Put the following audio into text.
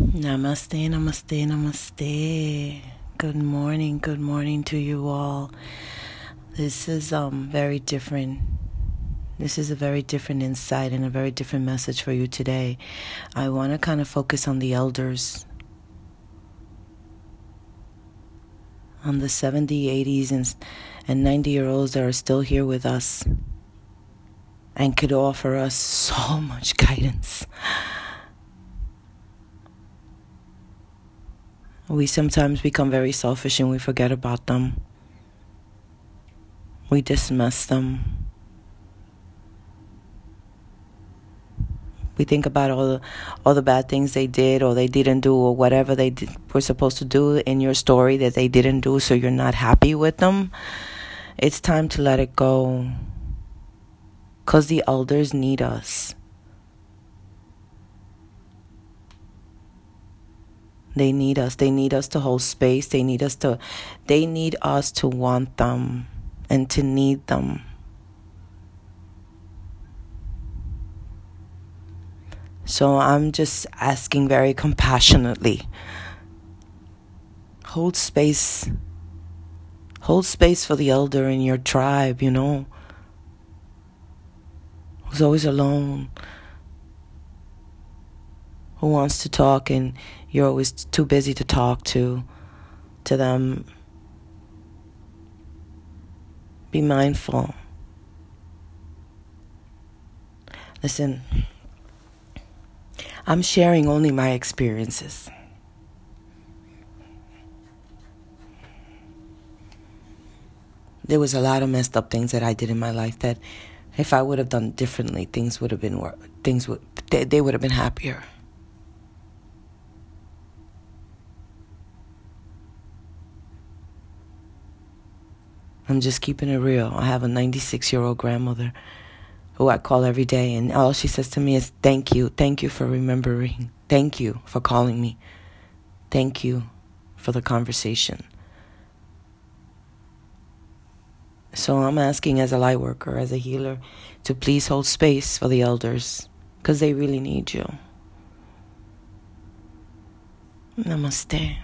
Namaste, namaste, namaste. Good morning, good morning to you all. This is um very different. This is a very different insight and a very different message for you today. I want to kind of focus on the elders. On the 70, 80s and and 90 year olds that are still here with us and could offer us so much guidance. We sometimes become very selfish and we forget about them. We dismiss them. We think about all the all the bad things they did or they didn't do or whatever they did, were supposed to do in your story that they didn't do so you're not happy with them. It's time to let it go. Cuz the elders need us. They need us. They need us to hold space. They need us to they need us to want them and to need them. So I'm just asking very compassionately. Hold space. Hold space for the elder in your tribe, you know. Who's always alone. Who wants to talk and you're always too busy to talk to to them. Be mindful. Listen, I'm sharing only my experiences. There was a lot of messed up things that I did in my life that if I would have done differently, things would have been things would they, they would have been happier. I'm just keeping it real. I have a 96 year old grandmother who I call every day, and all she says to me is, Thank you. Thank you for remembering. Thank you for calling me. Thank you for the conversation. So I'm asking as a light worker, as a healer, to please hold space for the elders because they really need you. Namaste.